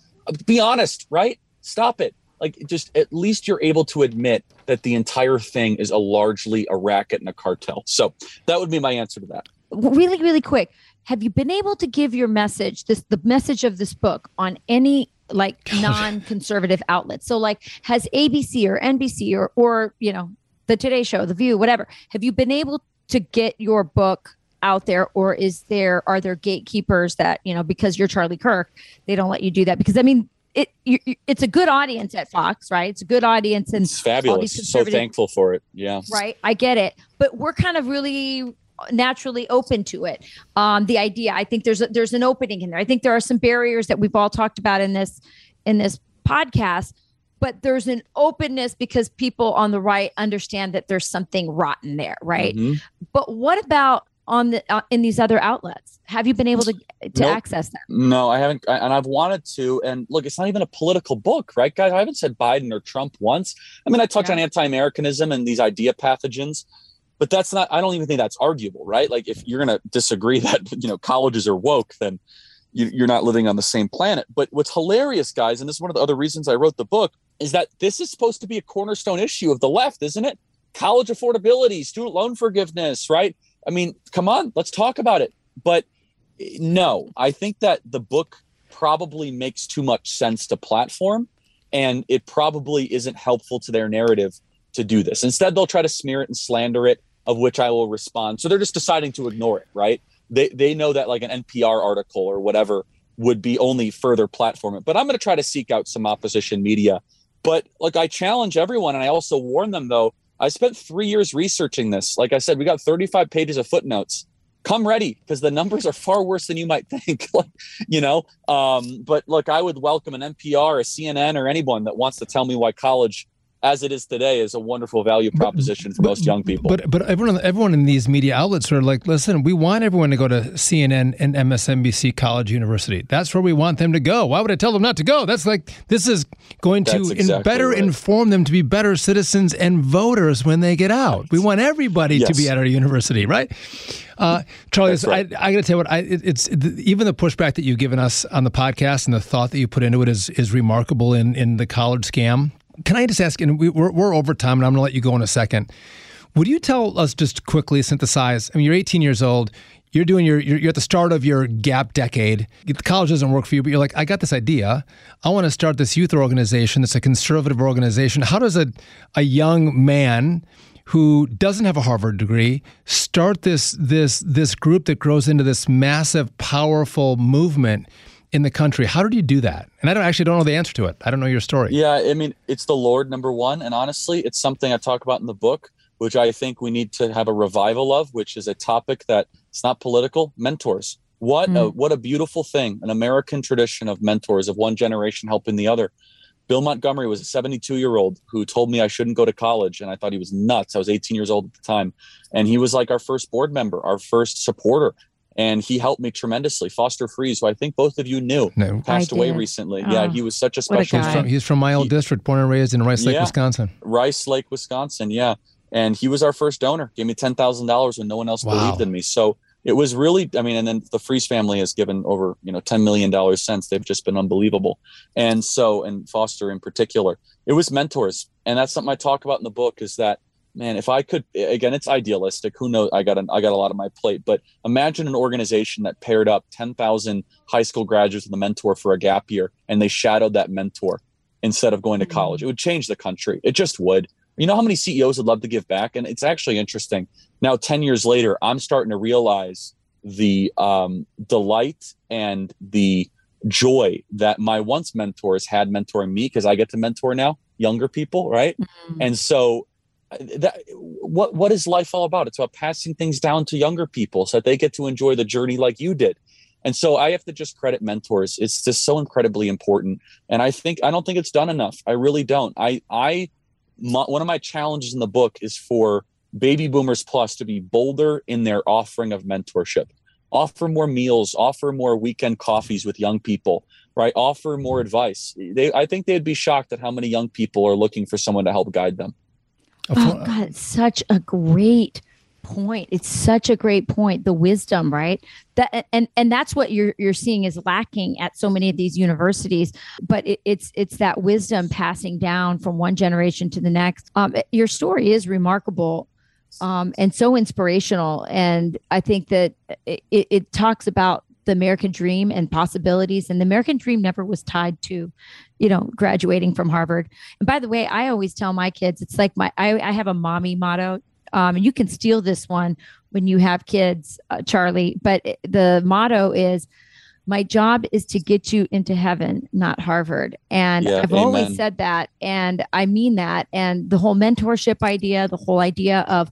be honest, right? Stop it. Like, just at least you're able to admit that the entire thing is a largely a racket and a cartel. So that would be my answer to that. Really, really quick. Have you been able to give your message, this the message of this book on any like non-conservative outlets? So like has ABC or NBC or or you know, the Today Show, The View, whatever. Have you been able to get your book out there or is there are there gatekeepers that you know because you're charlie kirk they don't let you do that because i mean it you, it's a good audience at Fox, right? It's a good audience, and it's fabulous. So thankful for it. Yeah, right. I get it, but we're kind of really naturally open to it. Um, the idea, I think there's a, there's an opening in there. I think there are some barriers that we've all talked about in this in this podcast, but there's an openness because people on the right understand that there's something rotten there, right? Mm-hmm. But what about on the uh, in these other outlets? Have you been able to eh, to nope. access them? No, I haven't, and I've wanted to. And look, it's not even a political book, right, guys? I haven't said Biden or Trump once. I mean, I touch yeah. on anti-Americanism and these idea pathogens, but that's not. I don't even think that's arguable, right? Like, if you're going to disagree that you know colleges are woke, then you're not living on the same planet. But what's hilarious, guys, and this is one of the other reasons I wrote the book, is that this is supposed to be a cornerstone issue of the left, isn't it? College affordability, student loan forgiveness, right? I mean, come on, let's talk about it. But no, I think that the book probably makes too much sense to platform and it probably isn't helpful to their narrative to do this. Instead, they'll try to smear it and slander it, of which I will respond. So they're just deciding to ignore it, right? They they know that like an NPR article or whatever would be only further platform it. But I'm going to try to seek out some opposition media. But like I challenge everyone and I also warn them though I spent three years researching this. Like I said, we got 35 pages of footnotes. Come ready because the numbers are far worse than you might think. like, you know, um, but look, I would welcome an NPR, a CNN, or anyone that wants to tell me why college as it is today is a wonderful value proposition but, for most young people. But but everyone everyone in these media outlets are like, listen, we want everyone to go to CNN and MSNBC College University. That's where we want them to go. Why would I tell them not to go? That's like this is going to exactly in, better right. inform them to be better citizens and voters when they get out. Right. We want everybody yes. to be at our university, right? Uh, Charlie, right. I, I got to tell you what I, it, it's it, even the pushback that you've given us on the podcast and the thought that you put into it is is remarkable in in the college scam can I just ask, and we, are we're over time, and I'm going to let you go in a second. Would you tell us just quickly synthesize? I mean, you're 18 years old. You're doing your, you're, at the start of your gap decade. The college doesn't work for you, but you're like, I got this idea. I want to start this youth organization. It's a conservative organization. How does a, a young man who doesn't have a Harvard degree start this this this group that grows into this massive, powerful movement? In the country. How did you do that? And I don't actually don't know the answer to it. I don't know your story. Yeah, I mean, it's the Lord number one, and honestly, it's something I talk about in the book, which I think we need to have a revival of, which is a topic that it's not political. Mentors. What mm. a, what a beautiful thing, an American tradition of mentors of one generation helping the other. Bill Montgomery was a 72 year old who told me I shouldn't go to college. And I thought he was nuts. I was 18 years old at the time. And he was like our first board member, our first supporter. And he helped me tremendously. Foster Friess, who I think both of you knew, no. passed away recently. Oh, yeah, he was such a special. A he's, from, he's, from, my old he, district, born and raised in Rice Lake, yeah, Wisconsin. Rice Lake, Wisconsin. Yeah. And he was our first donor, gave me $10,000 when no one else wow. believed in me. So it was really i mean and then the Friess family has given over you know 10 million dollars since they've just been unbelievable and so and foster in particular it was mentors and that's something i talk about in the book is that man if i could again it's idealistic who knows i got an, i got a lot on my plate but imagine an organization that paired up 10,000 high school graduates with a mentor for a gap year and they shadowed that mentor instead of going to college it would change the country it just would you know how many CEOs would love to give back? And it's actually interesting. Now, 10 years later, I'm starting to realize the um, delight and the joy that my once mentors had mentoring me because I get to mentor now younger people, right? Mm-hmm. And so that what what is life all about? It's about passing things down to younger people so that they get to enjoy the journey like you did. And so I have to just credit mentors. It's just so incredibly important. And I think I don't think it's done enough. I really don't. I I my, one of my challenges in the book is for baby boomers plus to be bolder in their offering of mentorship offer more meals offer more weekend coffees with young people right offer more advice they i think they'd be shocked at how many young people are looking for someone to help guide them oh god such a great point. It's such a great point. The wisdom, right? That and and that's what you're you're seeing is lacking at so many of these universities. But it, it's it's that wisdom passing down from one generation to the next. Um, your story is remarkable. Um, and so inspirational. And I think that it, it talks about the American dream and possibilities. And the American dream never was tied to, you know, graduating from Harvard. And by the way, I always tell my kids, it's like my, I, I have a mommy motto. Um, and you can steal this one when you have kids, uh, Charlie. But the motto is, "My job is to get you into heaven, not Harvard." And yeah, I've amen. always said that, and I mean that. And the whole mentorship idea, the whole idea of,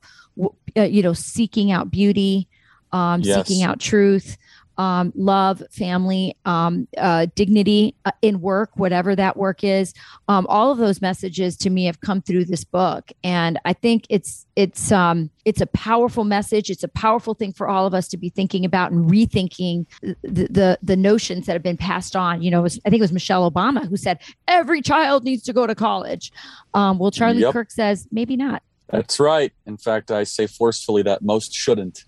uh, you know, seeking out beauty, um, yes. seeking out truth um, love, family, um, uh, dignity uh, in work, whatever that work is. Um, all of those messages to me have come through this book, and I think it's it's um, it's a powerful message. It's a powerful thing for all of us to be thinking about and rethinking the the, the notions that have been passed on. You know, was, I think it was Michelle Obama who said every child needs to go to college. Um, well, Charlie yep. Kirk says maybe not. That's right. In fact, I say forcefully that most shouldn't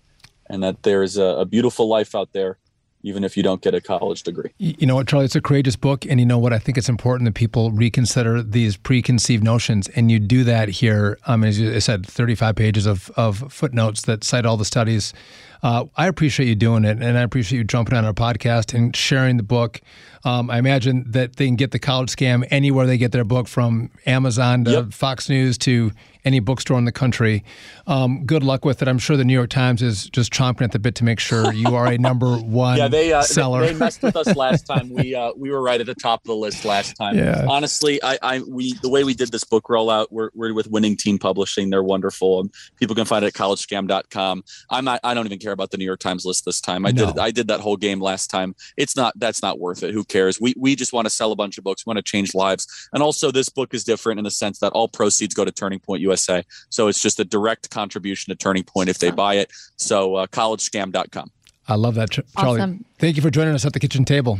and that there is a, a beautiful life out there even if you don't get a college degree. You know what, Charlie? It's a courageous book. And you know what? I think it's important that people reconsider these preconceived notions. And you do that here. Um, as I said, 35 pages of, of footnotes that cite all the studies. Uh, I appreciate you doing it. And I appreciate you jumping on our podcast and sharing the book. Um, I imagine that they can get the college scam anywhere they get their book from Amazon to yep. Fox News to any bookstore in the country. Um, good luck with it. I'm sure the New York Times is just chomping at the bit to make sure you are a number one yeah, they, uh, seller. They, they, messed with us last time. We uh, we were right at the top of the list last time. Yeah. Honestly, I, I we the way we did this book rollout, we're, we're with Winning Team Publishing. They're wonderful, and people can find it at collegescam.com. I'm not. I don't even care about the New York Times list this time. I no. did I did that whole game last time. It's not. That's not worth it. Who cares? We we just want to sell a bunch of books. We want to change lives, and also this book is different in the sense that all proceeds go to Turning Point USA. So it's just a direct contribution to Turning Point if they buy it. So uh, collegescam.com. I love that, Charlie. Awesome. Thank you for joining us at the kitchen table.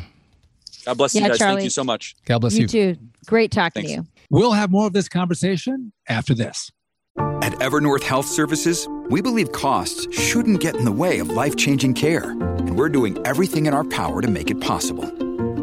God bless yeah, you guys. Charlie. Thank you so much. God bless you. You too. Great talking Thanks. to you. We'll have more of this conversation after this. At Evernorth Health Services, we believe costs shouldn't get in the way of life changing care. And we're doing everything in our power to make it possible.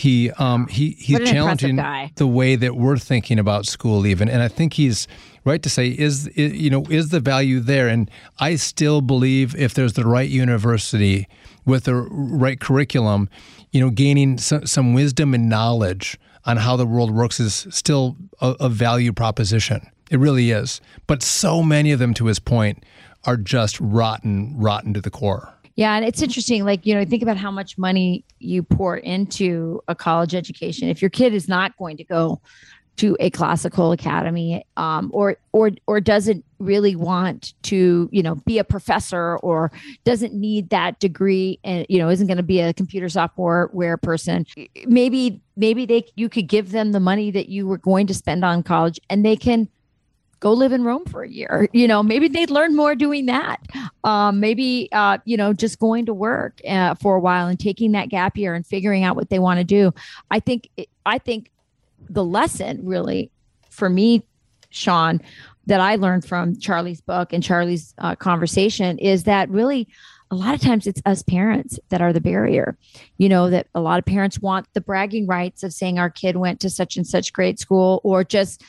He um he he's What an impressive challenging the way that we're thinking about school even and I think he's right to say is i- you know is the value there and I still believe if there's the right university with the right curriculum, you know, gaining some, some wisdom and knowledge on how the world works is still a, a value proposition. It really is. But so many of them, to his point, are just rotten, rotten to the core. Yeah, and it's interesting. Like you know, think about how much money you pour into a college education. If your kid is not going to go to a classical academy, um, or or or doesn't really want to, you know, be a professor, or doesn't need that degree, and you know, isn't going to be a computer software person, maybe maybe they you could give them the money that you were going to spend on college, and they can go live in Rome for a year. You know, maybe they'd learn more doing that. Um, maybe, uh, you know, just going to work uh, for a while and taking that gap year and figuring out what they want to do. I think, I think the lesson really for me, Sean, that I learned from Charlie's book and Charlie's uh, conversation is that really a lot of times it's us parents that are the barrier. You know, that a lot of parents want the bragging rights of saying our kid went to such and such great school or just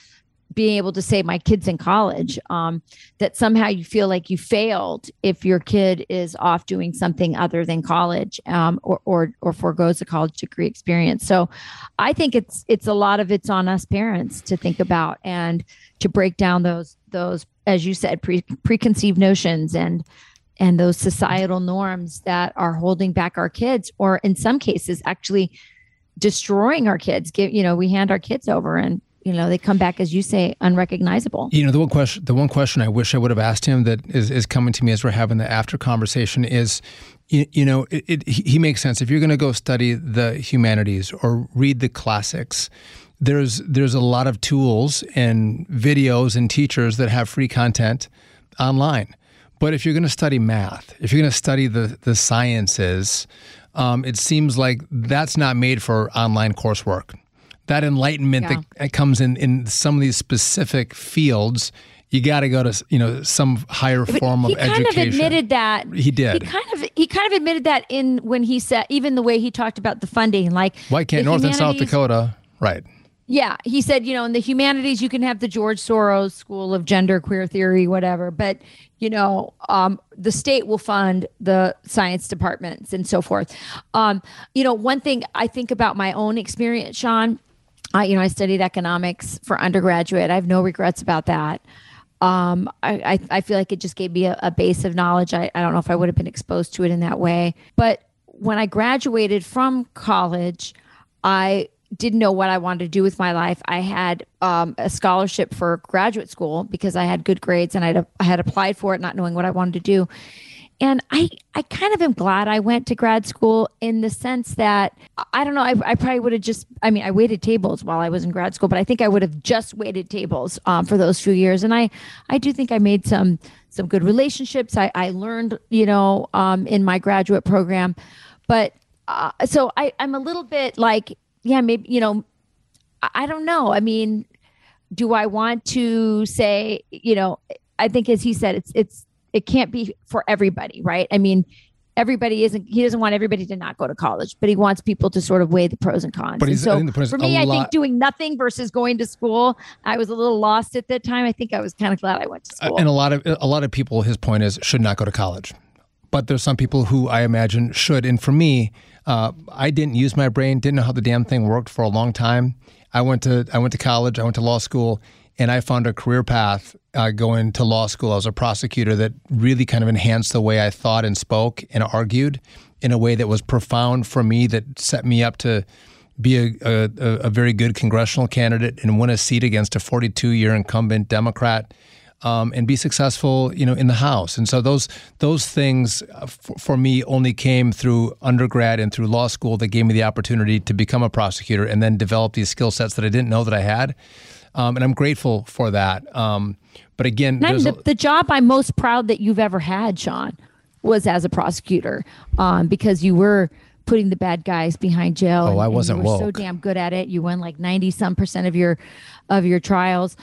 being able to say my kid's in college um, that somehow you feel like you failed if your kid is off doing something other than college um, or, or or foregoes a college degree experience. So i think it's it's a lot of it's on us parents to think about and to break down those those as you said pre, preconceived notions and and those societal norms that are holding back our kids or in some cases actually destroying our kids. Give you know we hand our kids over and you know they come back as you say unrecognizable You know, the one question, the one question I wish I would have asked him that is, is coming to me as we're having the after conversation is, you, you know, it, it, he makes sense. If you're going to go study the humanities or read the classics, there's there's a lot of tools and videos and teachers that have free content online. But if you're going to study math, if you're going to study the the sciences, um, it seems like that's not made for online coursework. That enlightenment Yeah. that comes in in some of these specific fields, you got to go to you know some higher form he of kind education. of admitted that He did. he kind of he kind of admitted that in when he said even the way he talked about the funding like Why can't North and South Dakota? Right. Yeah, he said, you know, in the humanities, you can have the George Soros School of Gender Queer Theory, whatever, but you know, um, the state will fund the science departments and so forth. Um, you know, one thing I think about my own experience, Sean, I, you know, I studied economics for undergraduate. I have no regrets about that. Um, I, I, I feel like it just gave me a, a base of knowledge. I, I don't know if I would have been exposed to it in that way. But when I graduated from college, I didn't know what I wanted to do with my life. I had um, a scholarship for graduate school because I had good grades and I'd, I had applied for it, not knowing what I wanted to do. And I, I kind of am glad I went to grad school in the sense that I don't know, I, I probably would have just, I mean, I waited tables while I was in grad school, but I think I would have just waited tables um, for those few years. And I, I do think I made some, some good relationships. I, I learned, you know, um, in my graduate program, but uh, so I, I'm a little bit like, yeah, maybe, you know, I, I don't know. I mean, do I want to say, you know, I think as he said, it's it's it can't be for everybody, right? I mean, everybody isn't he doesn't want everybody to not go to college, but he wants people to sort of weigh the pros and cons. But And so think the point is for me, I think doing nothing versus going to school, I was a little lost at that time. I think I was kind of glad I went to school. And a lot of a lot of people, his point is, should not go to college. But there's some people who I imagine should. And for me, uh, I didn't use my brain, didn't know how the damn thing worked for a long time. I went to I went to college, I went to law school, and I found a career path uh, going to law school. I was a prosecutor that really kind of enhanced the way I thought and spoke and argued in a way that was profound for me, that set me up to be a, a, a very good congressional candidate and win a seat against a 42 year incumbent Democrat. Um, and be successful, you know, in the House. And so those those things uh, for me only came through undergrad and through law school that gave me the opportunity to become a prosecutor and then develop these skill sets that I didn't know that I had. Um, and I'm grateful for that. Um, but again, And I'm there's the, the job I'm most proud that you've ever had, Sean, was as a prosecutor, um, because you were putting the bad guys behind jail. Oh, and- I wasn't you were so damn good at it. You won like ninety some percent of your of your trials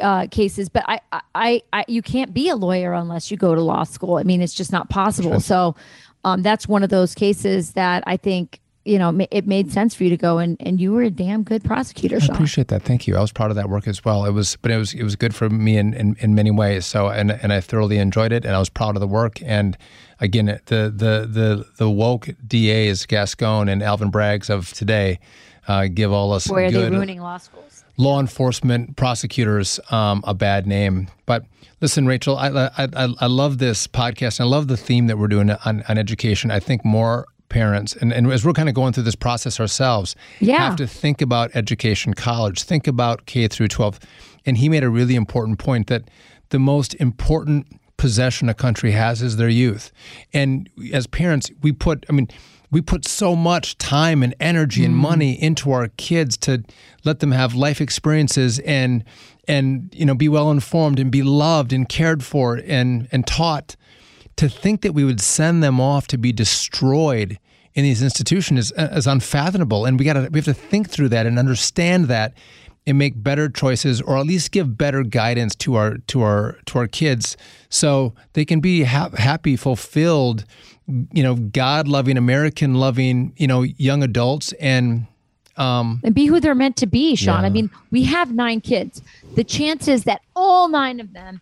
uh, cases. But I, I, I, you can't be a lawyer unless you go to law school. I mean, it's just not possible. So. um, that's one of those cases that I think you know it made sense for you to go and and you were a damn good prosecutor. Sean. I appreciate that. Thank you. I was proud of that work as well. It was, but it was it was good for me in in, in many ways. So and and I thoroughly enjoyed it, and I was proud of the work. And again, the the the the woke DAs Gascon and Alvin Braggs of today uh, give all us are good they ruining law schools? law enforcement prosecutors um, a bad name. But listen, Rachel, I, I, I, I love this podcast. I love the theme that we're doing on, on education. I think more parents, and, and as we're kind of going through this process ourselves, Yeah. have to think about education, college, think about K through 12. And he made a really important point that the most important possession a country has is their youth. And as parents, we put, I mean, we put so much time and energy and mm. money into our kids to let them have life experiences and and you know be well informed and be loved and cared for and and taught to think that we would send them off to be destroyed in these institutions is, is unfathomable and we got to we have to think through that and understand that and make better choices or at least give better guidance to our to our to our kids so they can be ha- happy fulfilled you know god loving american loving you know young adults and um and be who they're meant to be, Sean. Yeah. I mean, we have nine kids. The chances that all nine of them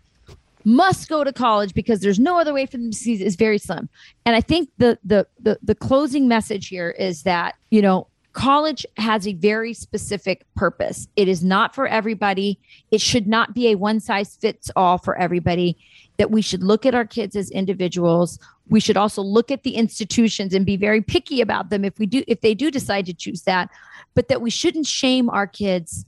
must go to college because there's no other way for them to see is very slim. And I think the the the, the closing message here is that, you know, college has a very specific purpose. It is not for everybody. It should not be a one size fits all for everybody. That we should look at our kids as individuals. We should also look at the institutions and be very picky about them if we do if they do decide to choose that, but that we shouldn't shame our kids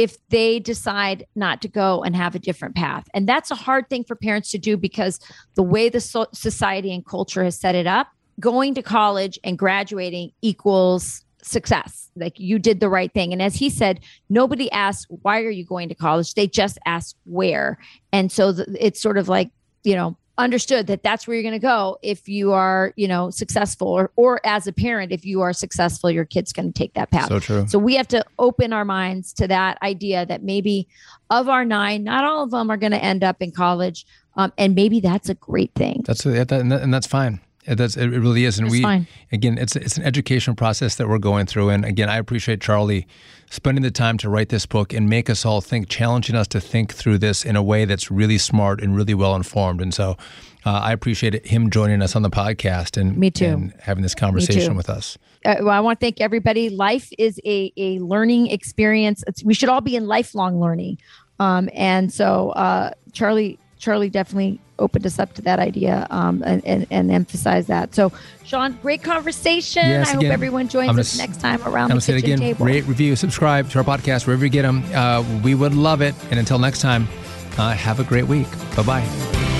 if they decide not to go and have a different path. And that's a hard thing for parents to do because the way the so- society and culture has set it up, going to college and graduating equals success. Like you did the right thing. And as he said, nobody asks, why are you going to college? They just ask where. And so th- it's sort of like, you know, understood that that's where you're going to go if you are, you know, successful or, or as a parent, if you are successful, your kid's going to take that path. so true So we have to open our minds to that idea that maybe of our nine, not all of them are going to end up in college. Um, and maybe that's a great thing. That's that, and, that, and that's fine. It- That's it really is, and It's we fine. again, it's it's an education process that we're going through. And again, I appreciate Charlie spending the time to write this book and make us all think, challenging us to think through this in a way that's really smart and really well informed. And so, uh, I appreciate him joining us on the podcast and Me too. and having this conversation with us. uh, well, I want to thank everybody. Life is a, a learning experience. It's, we should all be in lifelong learning. Um, and so uh, Charlie, Charlie definitely opened us up to that idea um, and, and, and emphasized that. So Sean, great conversation. Yes, I hope everyone joins gonna us next time I'm around gonna the say it kitchen again: table. rate, review, subscribe to our podcast wherever you get them. Uh, we would love it. And until next time, uh, have a great week. Bye bye.